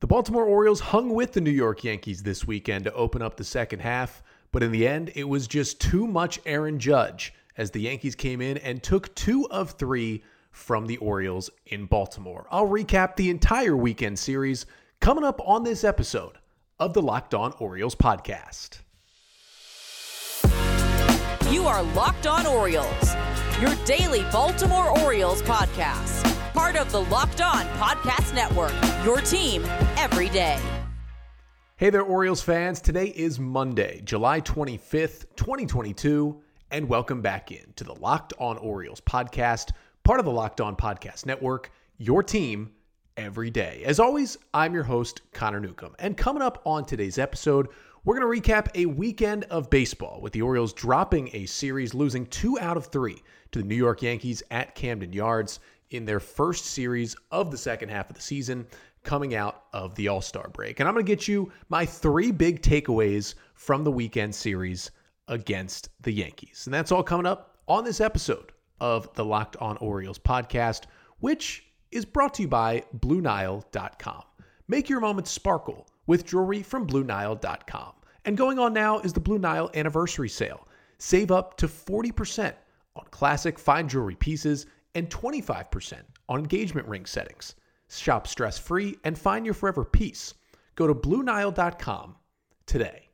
The Baltimore Orioles hung with the New York Yankees this weekend to open up the second half, but in the end, it was just too much Aaron Judge as the Yankees came in and took two of three from the Orioles in Baltimore. I'll recap the entire weekend series coming up on this episode of the Locked On Orioles podcast. You are Locked On Orioles, your daily Baltimore Orioles podcast. Part of the Locked On Podcast Network, your team every day. Hey there, Orioles fans. Today is Monday, July 25th, 2022, and welcome back in to the Locked On Orioles podcast, part of the Locked On Podcast Network, your team every day. As always, I'm your host, Connor Newcomb. And coming up on today's episode, we're going to recap a weekend of baseball with the Orioles dropping a series, losing two out of three to the New York Yankees at Camden Yards in their first series of the second half of the season coming out of the All Star break. And I'm going to get you my three big takeaways from the weekend series against the Yankees. And that's all coming up on this episode of the Locked On Orioles podcast, which is brought to you by BlueNile.com. Make your moments sparkle with jewelry from BlueNile.com. And going on now is the Blue Nile anniversary sale. Save up to 40% on classic fine jewelry pieces and 25% on engagement ring settings. Shop stress free and find your forever piece. Go to BlueNile.com today.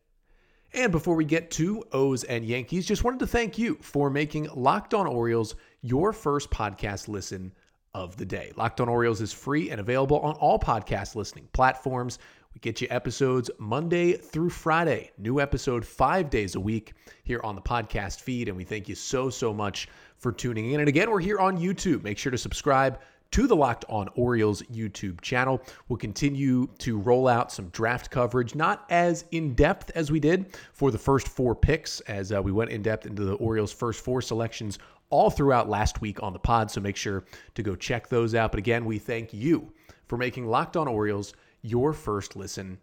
And before we get to O's and Yankees, just wanted to thank you for making Locked On Orioles your first podcast listen of the day. Locked On Orioles is free and available on all podcast listening platforms. We get you episodes Monday through Friday, new episode five days a week here on the podcast feed. And we thank you so, so much for tuning in. And again, we're here on YouTube. Make sure to subscribe to the Locked On Orioles YouTube channel. We'll continue to roll out some draft coverage, not as in depth as we did for the first four picks, as uh, we went in depth into the Orioles' first four selections all throughout last week on the pod. So make sure to go check those out. But again, we thank you for making Locked On Orioles your first listen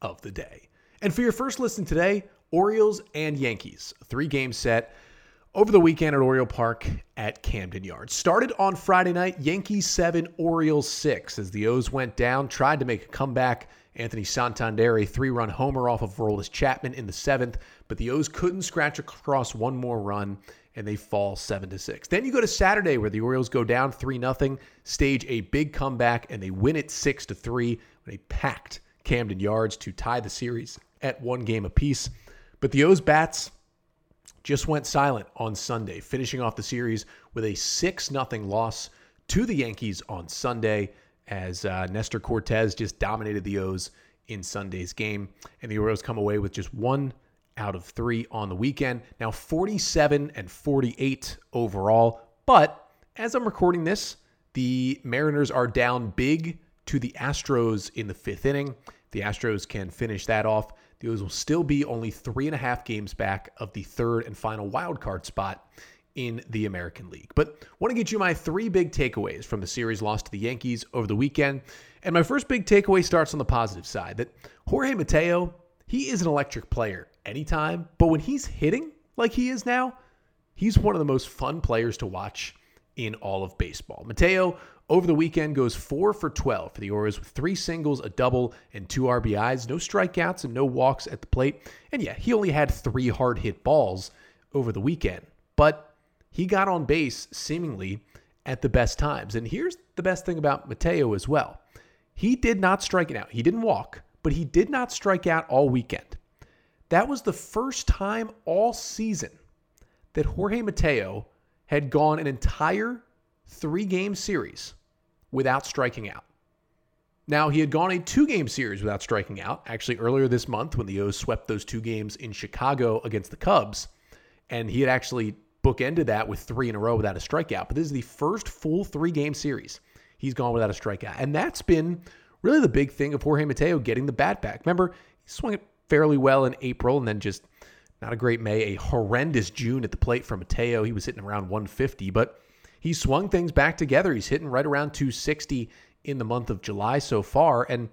of the day. And for your first listen today, Orioles and Yankees, three game set over the weekend at Oriole Park at Camden Yards. Started on Friday night, Yankees 7, Orioles 6 as the O's went down, tried to make a comeback. Anthony Santander, a three run homer off of Aroldis Chapman in the seventh, but the O's couldn't scratch across one more run and they fall 7 to 6. Then you go to Saturday where the Orioles go down 3 0, stage a big comeback and they win it 6 to 3 when they packed Camden Yards to tie the series at one game apiece. But the O's bats just went silent on Sunday, finishing off the series with a 6 0 loss to the Yankees on Sunday as uh, Nestor Cortes just dominated the O's in Sunday's game. And the Orioles come away with just one out of three on the weekend. Now 47 and 48 overall. But as I'm recording this, the Mariners are down big to the Astros in the fifth inning. The Astros can finish that off. The O's will still be only three and a half games back of the third and final wild card spot in the American League. But want to get you my three big takeaways from the series loss to the Yankees over the weekend. And my first big takeaway starts on the positive side that Jorge Mateo, he is an electric player anytime, but when he's hitting like he is now, he's one of the most fun players to watch in all of baseball. Mateo over the weekend goes 4 for 12 for the Orioles with three singles, a double, and two RBIs, no strikeouts and no walks at the plate. And yeah, he only had three hard hit balls over the weekend, but he got on base seemingly at the best times. And here's the best thing about Mateo as well he did not strike it out. He didn't walk, but he did not strike out all weekend. That was the first time all season that Jorge Mateo had gone an entire three game series without striking out. Now, he had gone a two game series without striking out, actually earlier this month when the O's swept those two games in Chicago against the Cubs. And he had actually bookended that with three in a row without a strikeout. But this is the first full three game series he's gone without a strikeout. And that's been really the big thing of Jorge Mateo getting the bat back. Remember, he swung it fairly well in April and then just not a great May, a horrendous June at the plate for Mateo. He was hitting around 150, but he swung things back together. He's hitting right around 260 in the month of July so far. And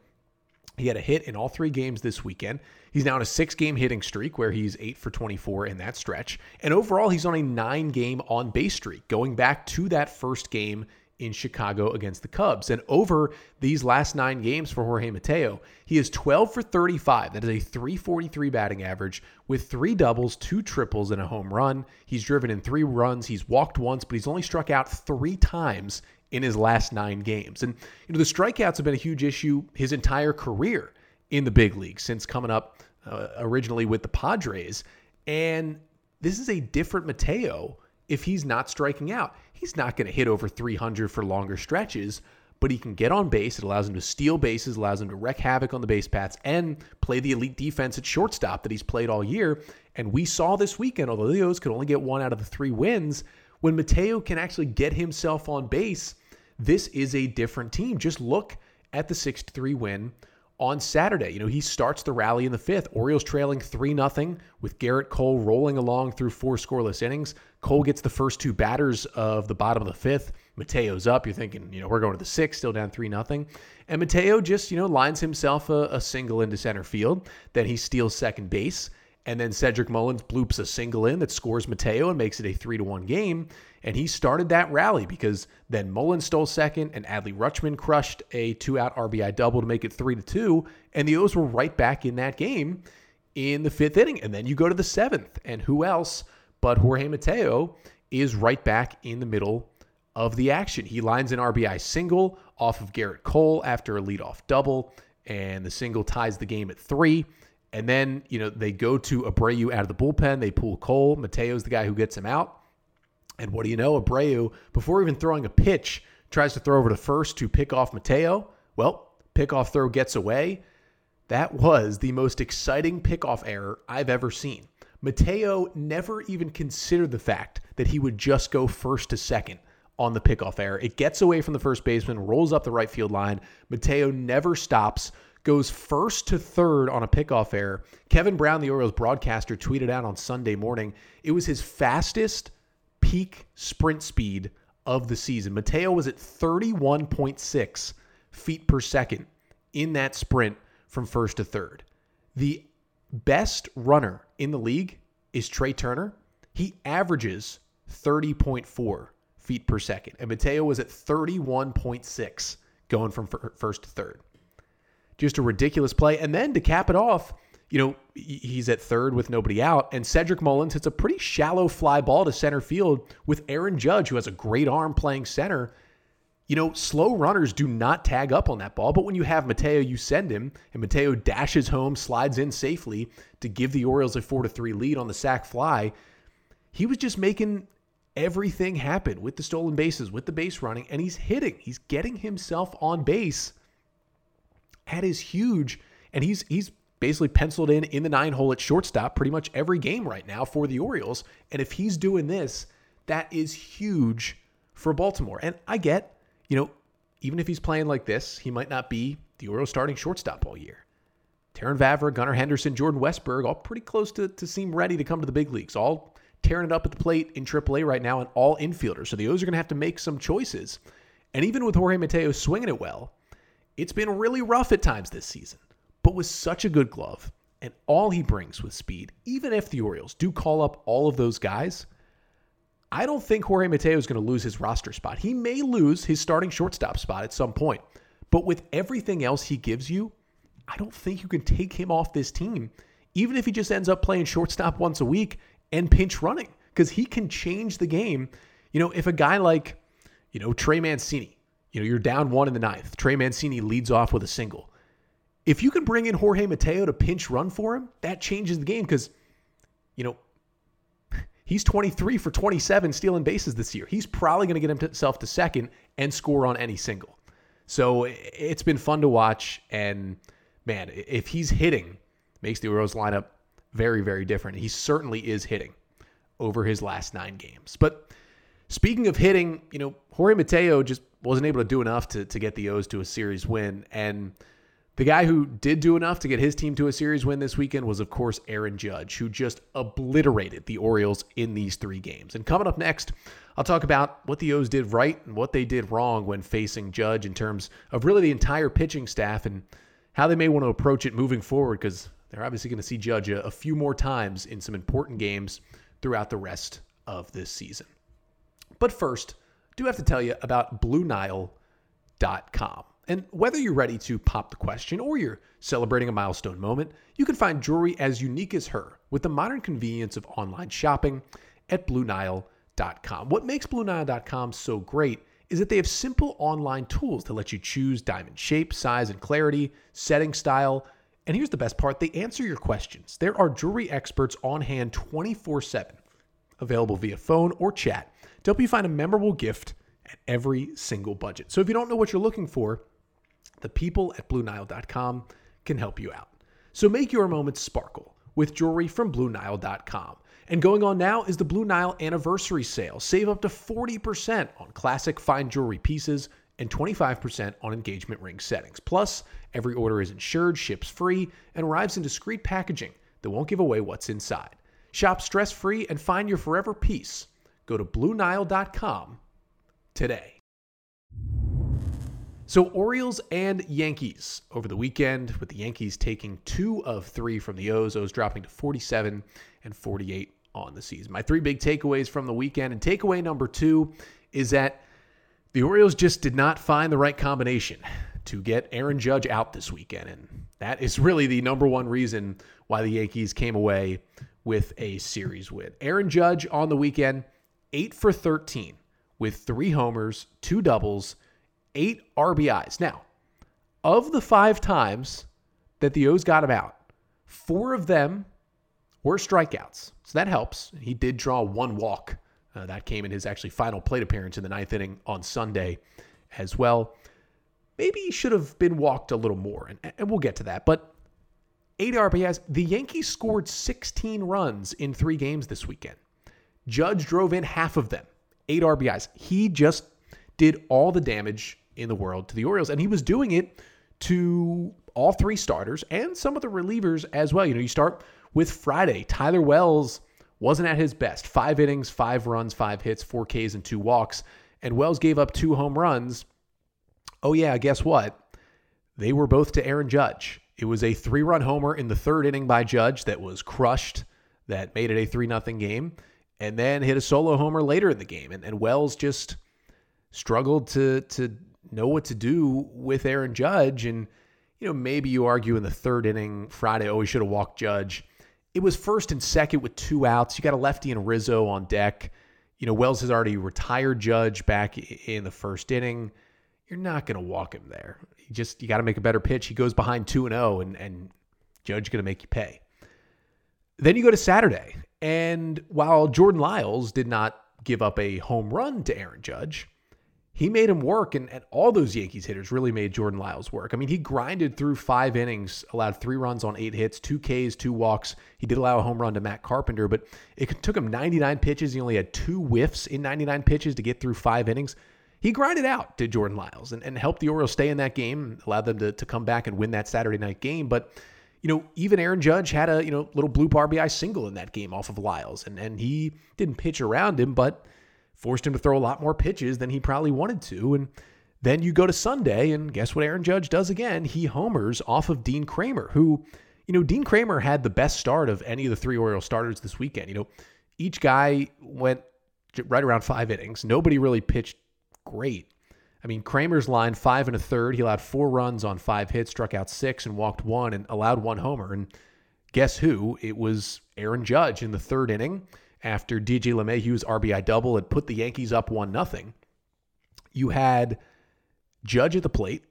he had a hit in all three games this weekend. He's now on a six game hitting streak where he's eight for 24 in that stretch. And overall, he's on a nine game on base streak going back to that first game in Chicago against the Cubs. And over these last nine games for Jorge Mateo, he is 12 for 35. That is a 343 batting average with three doubles, two triples, and a home run. He's driven in three runs. He's walked once, but he's only struck out three times in his last nine games. And, you know, the strikeouts have been a huge issue his entire career in the big league since coming up uh, originally with the Padres. And this is a different Mateo if he's not striking out. He's not going to hit over 300 for longer stretches, but he can get on base. It allows him to steal bases, allows him to wreak havoc on the base paths, and play the elite defense at shortstop that he's played all year. And we saw this weekend, although the O's could only get one out of the three wins, when Mateo can actually get himself on base, this is a different team. Just look at the 6 3 win on Saturday. You know, he starts the rally in the fifth. Orioles trailing 3 0 with Gerrit Cole rolling along through four scoreless innings. Cole gets the first two batters of the bottom of the fifth. Mateo's up. You're thinking, you know, we're going to the sixth, still down 3 0. And Mateo just, you know, lines himself a, a single into center field. Then he steals second base. And then Cedric Mullins bloops a single in that scores Mateo and makes it a 3 to 1 game. And he started that rally because then Mullins stole second and Adley Rutschman crushed a two out RBI double to make it 3 to 2. And the O's were right back in that game in the fifth inning. And then you go to the seventh. And who else but Jorge Mateo is right back in the middle of the action? He lines an RBI single off of Gerrit Cole after a leadoff double. And the single ties the game at three. And then, you know, they go to Abreu out of the bullpen. They pull Cole. Mateo's the guy who gets him out. And what do you know? Abreu, before even throwing a pitch, tries to throw over to first to pick off Mateo. Well, pickoff throw gets away. That was the most exciting pickoff error I've ever seen. Mateo never even considered the fact that he would just go first to second on the pickoff error. It gets away from the first baseman, rolls up the right field line. Mateo never stops, goes first to third on a pickoff error. Kevin Brown, the Orioles broadcaster, tweeted out on Sunday morning it was his fastest peak sprint speed of the season. Mateo was at 31.6 feet per second in that sprint from first to third. The best runner in the league is Trea Turner. He averages 30.4 feet per second, and Mateo was at 31.6 going from first to third. Just a ridiculous play. And then to cap it off, you know, he's at third with nobody out, and Cedric Mullins hits a pretty shallow fly ball to center field with Aaron Judge, who has a great arm playing center. You know, slow runners do not tag up on that ball, but when you have Mateo, you send him, and Mateo dashes home, slides in safely to give the Orioles a 4 to 3 lead on the sac fly. He was just making everything happen with the stolen bases, with the base running, and he's hitting. He's getting himself on base. That is huge. And he's he's basically penciled in in the nine hole at shortstop pretty much every game right now for the Orioles. And if he's doing this, that is huge for Baltimore. And I get, you know, even if he's playing like this, he might not be the Orioles starting shortstop all year. Terrin Vavra, Gunnar Henderson, Jordan Westburg, all pretty close to, to seem ready to come to the big leagues, all tearing it up at the plate in AAA right now, and all infielders. So the O's are going to have to make some choices. And even with Jorge Mateo swinging it well, it's been really rough at times this season but with such a good glove and all he brings with speed, even if the Orioles do call up all of those guys, I don't think Jorge Mateo is going to lose his roster spot. He may lose his starting shortstop spot at some point, but with everything else he gives you, I don't think you can take him off this team, even if he just ends up playing shortstop once a week and pinch running, because he can change the game. You know, if a guy like, you know, Trey Mancini, you know, you're down one in the ninth, Trey Mancini leads off with a single. If you can bring in Jorge Mateo to pinch run for him, that changes the game because, you know, he's 23 for 27 stealing bases this year. He's probably going to get himself to second and score on any single. So it's been fun to watch. And man, if he's hitting, makes the Orioles lineup very, very different. He certainly is hitting over his last nine games. But speaking of hitting, you know, Jorge Mateo just wasn't able to do enough to, to get the O's to a series win. And the guy who did do enough to get his team to a series win this weekend was, of course, Aaron Judge, who just obliterated the Orioles in these three games. And coming up next, I'll talk about what the O's did right and what they did wrong when facing Judge in terms of really the entire pitching staff and how they may want to approach it moving forward because they're obviously going to see Judge a, a few more times in some important games throughout the rest of this season. But first, do have to tell you about BlueNile.com. And whether you're ready to pop the question or you're celebrating a milestone moment, you can find jewelry as unique as her with the modern convenience of online shopping at BlueNile.com. What makes BlueNile.com so great is that they have simple online tools to let you choose diamond shape, size, and clarity, setting style. And here's the best part they answer your questions. There are jewelry experts on hand 24 7, available via phone or chat to help you find a memorable gift at every single budget. So if you don't know what you're looking for, the people at BlueNile.com can help you out. So make your moments sparkle with jewelry from BlueNile.com. And going on now is the Blue Nile anniversary sale. Save up to 40% on classic fine jewelry pieces and 25% on engagement ring settings. Plus, every order is insured, ships free, and arrives in discreet packaging that won't give away what's inside. Shop stress free and find your forever piece. Go to BlueNile.com today. So, Orioles and Yankees over the weekend, with the Yankees taking two of three from the O's, O's dropping to 47 and 48 on the season. My three big takeaways from the weekend, and takeaway number two is that the Orioles just did not find the right combination to get Aaron Judge out this weekend. And that is really the number one reason why the Yankees came away with a series win. Aaron Judge on the weekend, 8 for 13 with three homers, two doubles, eight RBIs. Now, of the five times that the O's got him out, four of them were strikeouts. So that helps. He did draw one walk. Uh, that came in his actually final plate appearance in the ninth inning on Sunday as well. Maybe he should have been walked a little more, and, and we'll get to that. But eight RBIs. The Yankees scored 16 runs in three games this weekend. Judge drove in half of them, eight RBIs. He just did all the damage in the world to the Orioles. And he was doing it to all three starters and some of the relievers as well. You know, you start with Friday. Tyler Wells wasn't at his best. Five innings, five runs, five hits, four Ks, and two walks. And Wells gave up two home runs. Oh, yeah, guess what? They were both to Aaron Judge. It was a three run homer in the third inning by Judge that was crushed, that made it a 3 0 game, and then hit a solo homer later in the game. And, and Wells just struggled to, to know what to do with Aaron Judge. And, you know, maybe you argue in the third inning Friday, oh, he should have walked Judge. It was first and second with two outs. You got a lefty and Rizzo on deck. You know, Wells has already retired Judge back in the first inning. You're not going to walk him there. You just you got to make a better pitch. He goes behind 2 and 0 and and Judge going to make you pay. Then you go to Saturday. And while Jordan Lyles did not give up a home run to Aaron Judge, he made him work, and, and all those Yankees hitters really made Jordan Lyles work. I mean, he grinded through five innings, allowed three runs on eight hits, two Ks, two walks. He did allow a home run to Matt Carpenter, but it took him 99 pitches. He only had two whiffs in 99 pitches to get through five innings. He grinded out to Jordan Lyles and, and helped the Orioles stay in that game, allowed them to, to come back and win that Saturday night game. But you know, even Aaron Judge had a, you know, little bloop RBI single in that game off of Lyles. And and he didn't pitch around him, but forced him to throw a lot more pitches than he probably wanted to. And then you go to Sunday, and guess what Aaron Judge does again? He homers off of Dean Kremer, who, you know, Dean Kremer had the best start of any of the three Orioles starters this weekend. You know, each guy went right around five innings. Nobody really pitched great. I mean, Kremer's line five and a third. He allowed four runs on five hits, struck out six, and walked one, and allowed one homer. And guess who? It was Aaron Judge in the third inning after DJ LeMahieu's RBI double had put the Yankees up 1 nothing. You had Judge at the plate.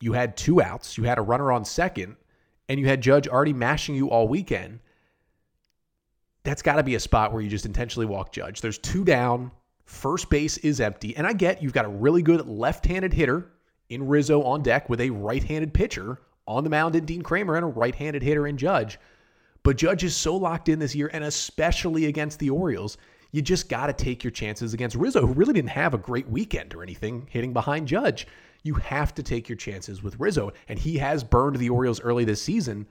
You had two outs. You had a runner on second. And you had Judge already mashing you all weekend. That's got to be a spot where you just intentionally walk Judge. There's two down. First base is empty. And I get you've got a really good left handed hitter in Rizzo on deck with a right handed pitcher on the mound in Dean Kremer and a right handed hitter in Judge. But Judge is so locked in this year, and especially against the Orioles, you just got to take your chances against Rizzo, who really didn't have a great weekend or anything hitting behind Judge. You have to take your chances with Rizzo, and he has burned the Orioles early this season,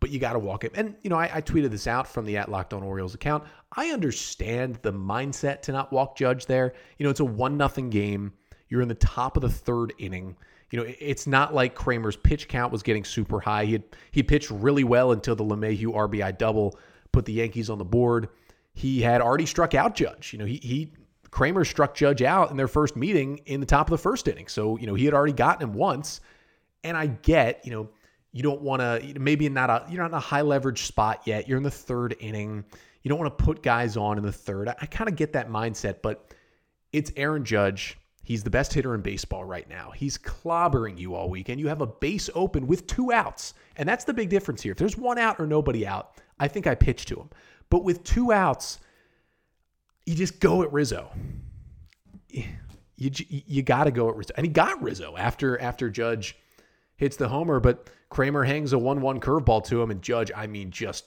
but you got to walk it. And, you know, I, I, tweeted this out from the at Locked On Orioles account. I understand the mindset to not walk Judge there. You know, it's a one nothing game. You're in the top of the third inning you know, it's not like Kremer's pitch count was getting super high. He had, he pitched really well until the LeMahieu RBI double put the Yankees on the board. He had already struck out Judge. You know, he he Kremer struck Judge out in their first meeting in the top of the first inning. So, you know, he had already gotten him once. And I get, you know, you don't want to, maybe not a, you're not in a high leverage spot yet. You're in the third inning. You don't want to put guys on in the third. I, I kind of get that mindset, but it's Aaron Judge. He's the best hitter in baseball right now. He's clobbering you all week, and you have a base open with two outs. And that's the big difference here. If there's one out or nobody out, I think I pitch to him. But with two outs, you just go at Rizzo. You you, you got to go at Rizzo, and he got Rizzo after after Judge hits the homer, but Kremer hangs a one-one curveball to him, and Judge, I mean, just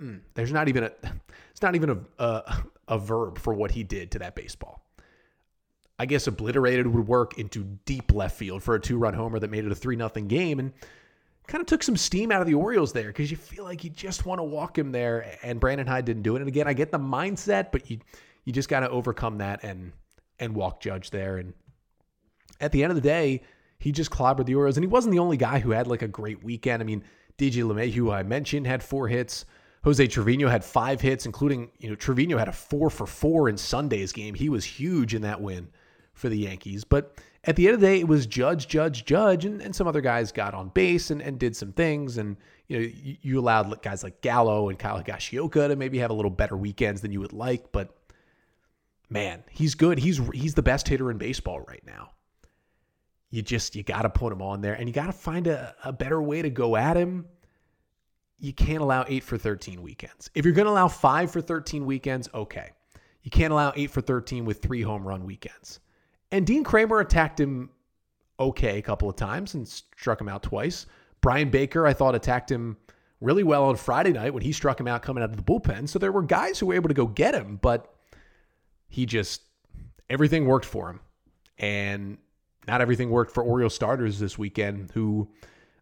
mm, there's not even a it's not even a, a a verb for what he did to that baseball. I guess obliterated would work into deep left field for a two-run homer that made it a three nothing game, and kind of took some steam out of the Orioles there because you feel like you just want to walk him there, and Brandon Hyde didn't do it. And again, I get the mindset, but you you just got to overcome that and and walk Judge there. And at the end of the day, he just clobbered the Orioles, and he wasn't the only guy who had like a great weekend. I mean, DJ LeMahieu, who I mentioned, had four hits. Jose Trevino had five hits, including you know Trevino had a four for four in Sunday's game. He was huge in that win for the Yankees, but at the end of the day, it was Judge, Judge, Judge, and, and some other guys got on base and, and did some things. And you know, you, you allowed guys like Gallo and Kyle Higashioka to maybe have a little better weekends than you would like. But man, he's good. He's he's the best hitter in baseball right now. You just you got to put him on there, and you got to find a, a better way to go at him. You can't allow eight for 13 weekends. If you're going to allow five for 13 weekends, okay. You can't allow eight for 13 with three home run weekends. And Dean kremer attacked him okay a couple of times and struck him out twice. bryan Baker, I thought, attacked him really well on Friday night when he struck him out coming out of the bullpen. So there were guys who were able to go get him, but he just, everything worked for him. And not everything worked for Orioles starters this weekend who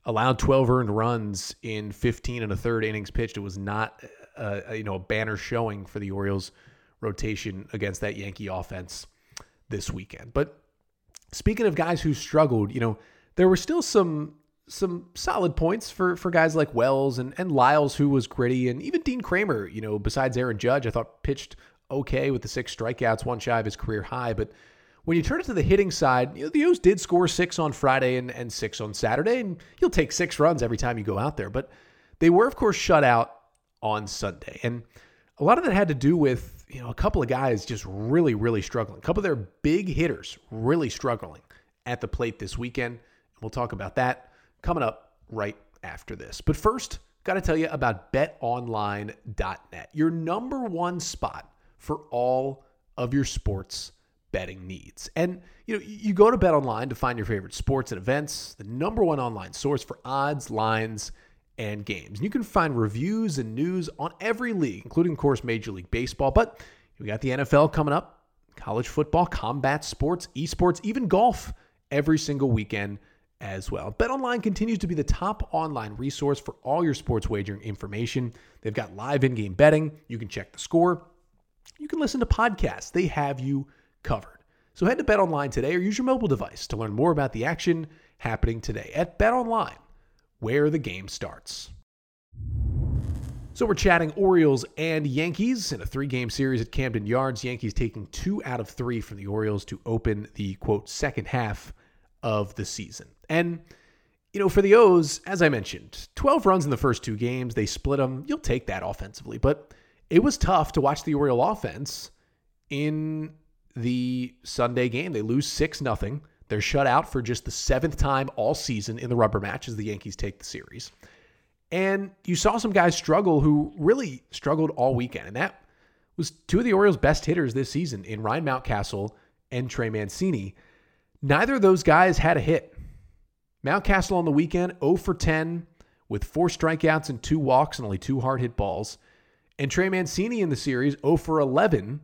allowed 12 earned runs in 15 and a third innings pitched. It was not, a, you know, a banner showing for the Orioles rotation against that Yankee offense this weekend. But speaking of guys who struggled, you know, there were still some some solid points for for guys like Wells and and Lyles who was gritty and even Dean Kremer. you know, besides Aaron Judge, I thought pitched okay with the six strikeouts, one shy of his career high, but when you turn it to the hitting side, you know, the O's did score six on Friday and, and six on Saturday, and you'll take six runs every time you go out there. But they were, of course, shut out on Sunday. And a lot of that had to do with you know a couple of guys just really really struggling. A couple of their big hitters really struggling at the plate this weekend. We'll talk about that coming up right after this. But first, got to tell you about betonline.net, your number one spot for all of your sports betting needs. And you know, you go to BetOnline to find your favorite sports and events, the number one online source for odds, lines, and games. And you can find reviews and news on every league, including, of course, Major League Baseball. But we got the NFL coming up, college football, combat sports, esports, even golf every single weekend as well. BetOnline continues to be the top online resource for all your sports wagering information. They've got live in-game betting. You can check the score. You can listen to podcasts. They have you covered. So head to BetOnline today or use your mobile device to learn more about the action happening today at BetOnline where the game starts. So we're chatting Orioles and Yankees in a three-game series at Camden Yards. Yankees taking two out of three from the Orioles to open the quote second half of the season. And you know, for the O's, as I mentioned, 12 runs in the first two games, they split them. You'll take that offensively, but it was tough to watch the Oriole offense in the Sunday game. They lose 6 nothing. They're shut out for just the seventh time all season in the rubber match as the Yankees take the series. And you saw some guys struggle who really struggled all weekend. And that was two of the Orioles' best hitters this season in Ryan Mountcastle and Trey Mancini. Neither of those guys had a hit. Mountcastle on the weekend, 0 for 10 with four strikeouts and two walks and only two hard hit balls. And Trey Mancini in the series, 0 for 11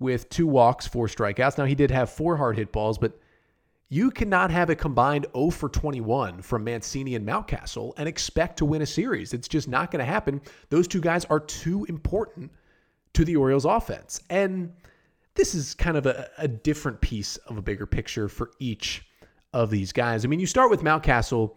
with two walks, four strikeouts. Now, he did have four hard hit balls, but you cannot have a combined 0 for 21 from Mancini and Mountcastle and expect to win a series. It's just not going to happen. Those two guys are too important to the Orioles offense. And this is kind of a, a different piece of a bigger picture for each of these guys. I mean, you start with Mountcastle.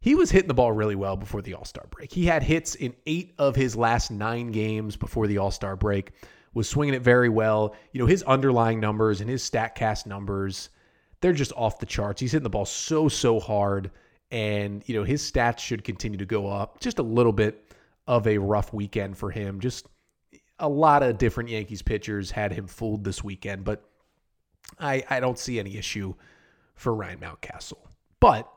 He was hitting the ball really well before the All Star break. He had hits in eight of his last nine games before the All Star break was swinging it very well. You know, his underlying numbers and his StatCast numbers, they're just off the charts. He's hitting the ball so, so hard. And, you know, his stats should continue to go up. Just a little bit of a rough weekend for him. Just a lot of different Yankees pitchers had him fooled this weekend, but I, I don't see any issue for Ryan Mountcastle. But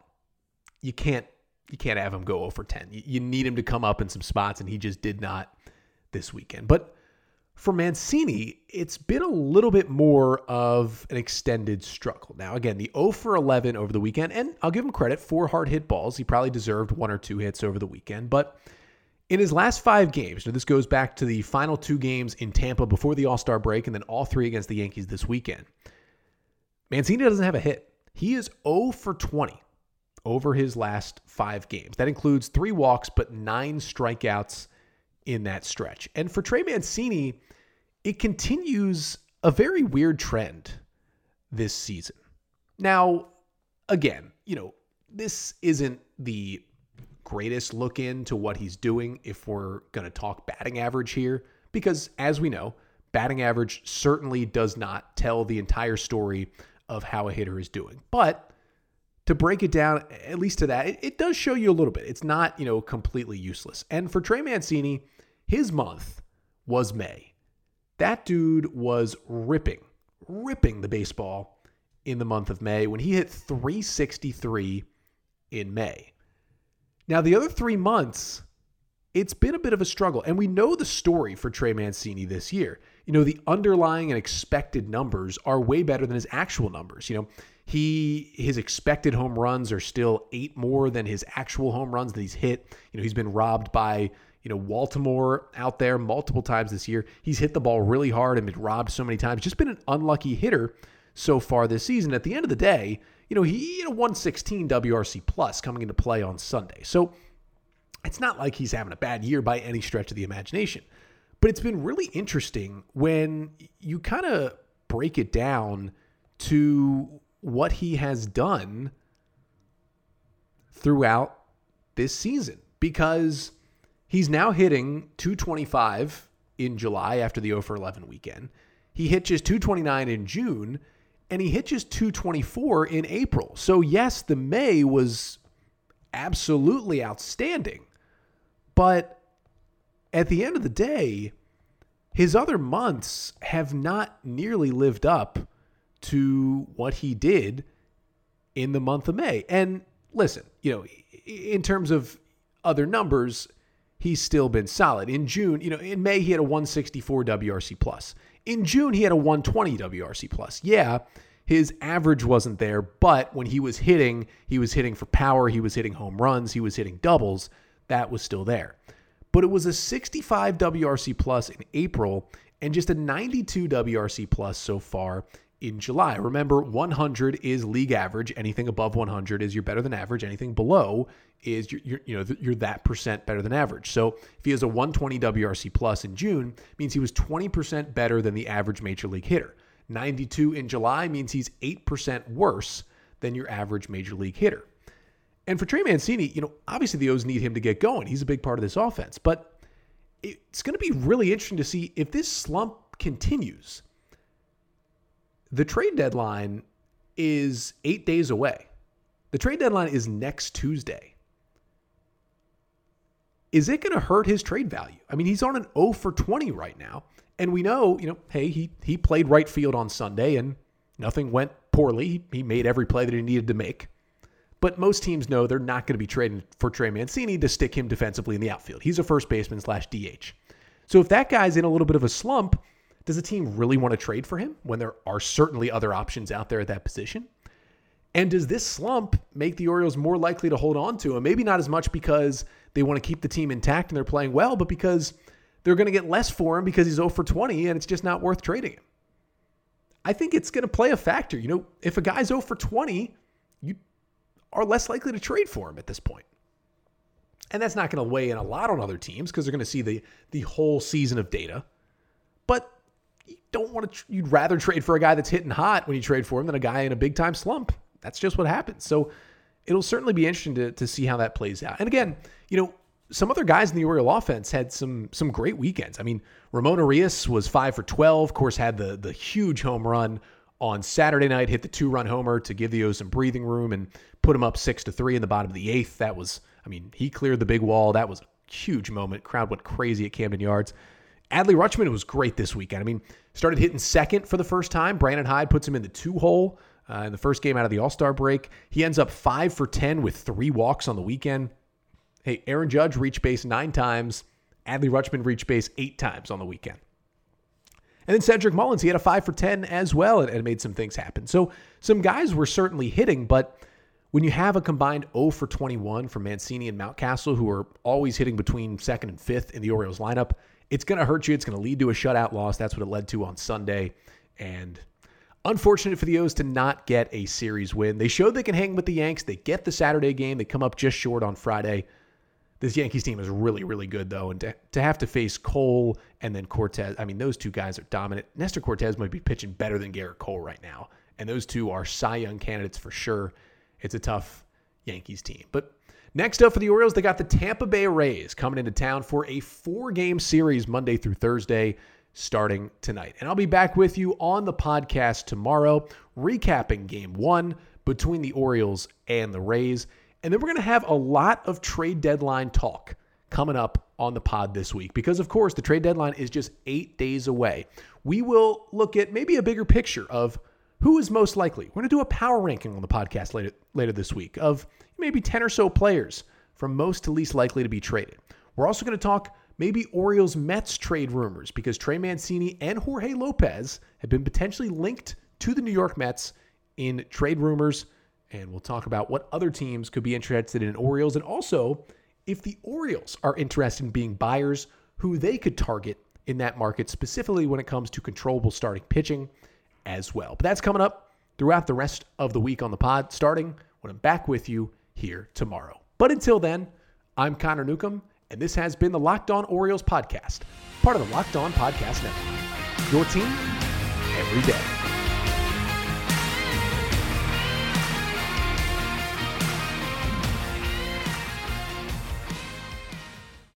you can't you can't have him go oh over 10. You, you need him to come up in some spots, and he just did not this weekend. But for Mancini, it's been a little bit more of an extended struggle. Now, again, the 0 for 11 over the weekend, and I'll give him credit, four hard hit balls. He probably deserved one or two hits over the weekend. But in his last five games, now this goes back to the final two games in Tampa before the All Star break, and then all three against the Yankees this weekend. Mancini doesn't have a hit. He is 0 for 20 over his last five games. That includes three walks, but nine strikeouts in that stretch. And for Trey Mancini, it continues a very weird trend this season. Now, again, you know, this isn't the greatest look into what he's doing if we're going to talk batting average here, because as we know, batting average certainly does not tell the entire story of how a hitter is doing. But to break it down, at least to that, it, it, does show you a little bit. It's not, you know, completely useless. And for Trey Mancini, his month was May. That dude was ripping, ripping the baseball in the month of May when he hit 363 in May. Now, the other three months, it's been a bit of a struggle. And we know the story for Trey Mancini this year. You know, the underlying and expected numbers are way better than his actual numbers. You know, he his expected home runs are still eight more than his actual home runs that he's hit. You know, he's been robbed by you know, Walltimore out there multiple times this year. He's hit the ball really hard and been robbed so many times. Just been an unlucky hitter so far this season. At the end of the day, you know, he had a 116 WRC plus coming into play on Sunday. So it's not like he's having a bad year by any stretch of the imagination. But it's been really interesting when you kind of break it down to what he has done throughout this season because He's now hitting 225 in July after the 0 for 11 weekend. He hitches 229 in June, and he hitches 224 in April. So, yes, the May was absolutely outstanding. But at the end of the day, his other months have not nearly lived up to what he did in the month of May. And listen, you know, in terms of other numbers, he's still been solid. In June, you know, in May he had a 164 WRC plus. In June he had a 120 WRC plus. Yeah, his average wasn't there, but when he was hitting, he was hitting for power, he was hitting home runs, he was hitting doubles, that was still there. But it was a 65 WRC plus in April and just a 92 WRC plus so far in July. Remember, 100 is league average. Anything above 100 is you're better than average. Anything below is you're, you're, you know you're that percent better than average. So if he has a 120 WRC plus in June, means he was 20% better than the average major league hitter. 92 in July means he's 8% worse than your average major league hitter. And for Trey Mancini, you know, obviously the O's need him to get going. He's a big part of this offense, but it's going to be really interesting to see if this slump continues the trade deadline is eight days away. The trade deadline is next Tuesday. Is it going to hurt his trade value? I mean, he's on an 0 for 20 right now. And we know, you know, hey, he he played right field on Sunday and nothing went poorly. He made every play that he needed to make. But most teams know they're not going to be trading for Trey Mancini to stick him defensively in the outfield. He's a first baseman slash DH. So if that guy's in a little bit of a slump, does a team really want to trade for him when there are certainly other options out there at that position? And does this slump make the Orioles more likely to hold on to him? Maybe not as much because they want to keep the team intact and they're playing well, but because they're going to get less for him because he's 0 for 20 and it's just not worth trading him. I think it's going to play a factor. You know, if a guy's 0 for 20, you are less likely to trade for him at this point. And that's not going to weigh in a lot on other teams because they're going to see the the whole season of data. But you don't want to, you'd rather trade for a guy that's hitting hot when you trade for him than a guy in a big time slump. That's just what happens. So it'll certainly be interesting to, to see how that plays out. And again, you know, some other guys in the Oriole offense had some some great weekends. I mean, Ramon Urias was five for twelve. Of course, had the the huge home run on Saturday night. Hit the two run homer to give the O's some breathing room and put them up six to three in the bottom of the eighth. That was, I mean, he cleared the big wall. That was a huge moment. Crowd went crazy at Camden Yards. Adley Rutschman was great this weekend. I mean, started hitting second for the first time. Brandon Hyde puts him in the two hole uh, in the first game out of the All Star break. He ends up five for 10 with three walks on the weekend. Hey, Aaron Judge reached base nine times. Adley Rutschman reached base eight times on the weekend. And then Cedric Mullins, he had a five for 10 as well and, and made some things happen. So some guys were certainly hitting, but when you have a combined 0 for 21 from Mancini and Mountcastle, who are always hitting between second and fifth in the Orioles lineup, it's going to hurt you. It's going to lead to a shutout loss. That's what it led to on Sunday. And unfortunate for the O's to not get a series win. They showed they can hang with the Yanks. They get the Saturday game. They come up just short on Friday. This Yankees team is really, really good, though. And to, to have to face Cole and then Cortes, I mean, those two guys are dominant. Nestor Cortes might be pitching better than Gerrit Cole right now. And those two are Cy Young candidates for sure. It's a tough Yankees team. But Next up for the Orioles, they got the Tampa Bay Rays coming into town for a four game series Monday through Thursday starting tonight. And I'll be back with you on the podcast tomorrow, recapping game one between the Orioles and the Rays. And then we're going to have a lot of trade deadline talk coming up on the pod this week because, of course, the trade deadline is just eight days away. We will look at maybe a bigger picture of who is most likely. We're going to do a power ranking on the podcast later, later this week of maybe 10 or so players from most to least likely to be traded. We're also going to talk maybe Orioles Mets trade rumors because Trey Mancini and Jorge Lopez have been potentially linked to the New York Mets in trade rumors. And we'll talk about what other teams could be interested in Orioles and also if the Orioles are interested in being buyers, who they could target in that market, specifically when it comes to controllable starting pitching as well. But that's coming up throughout the rest of the week on the pod, starting when I'm back with you here tomorrow. But until then, I'm Connor Newcomb, and this has been the Locked On Orioles podcast, part of the Locked On Podcast Network. Your team every day.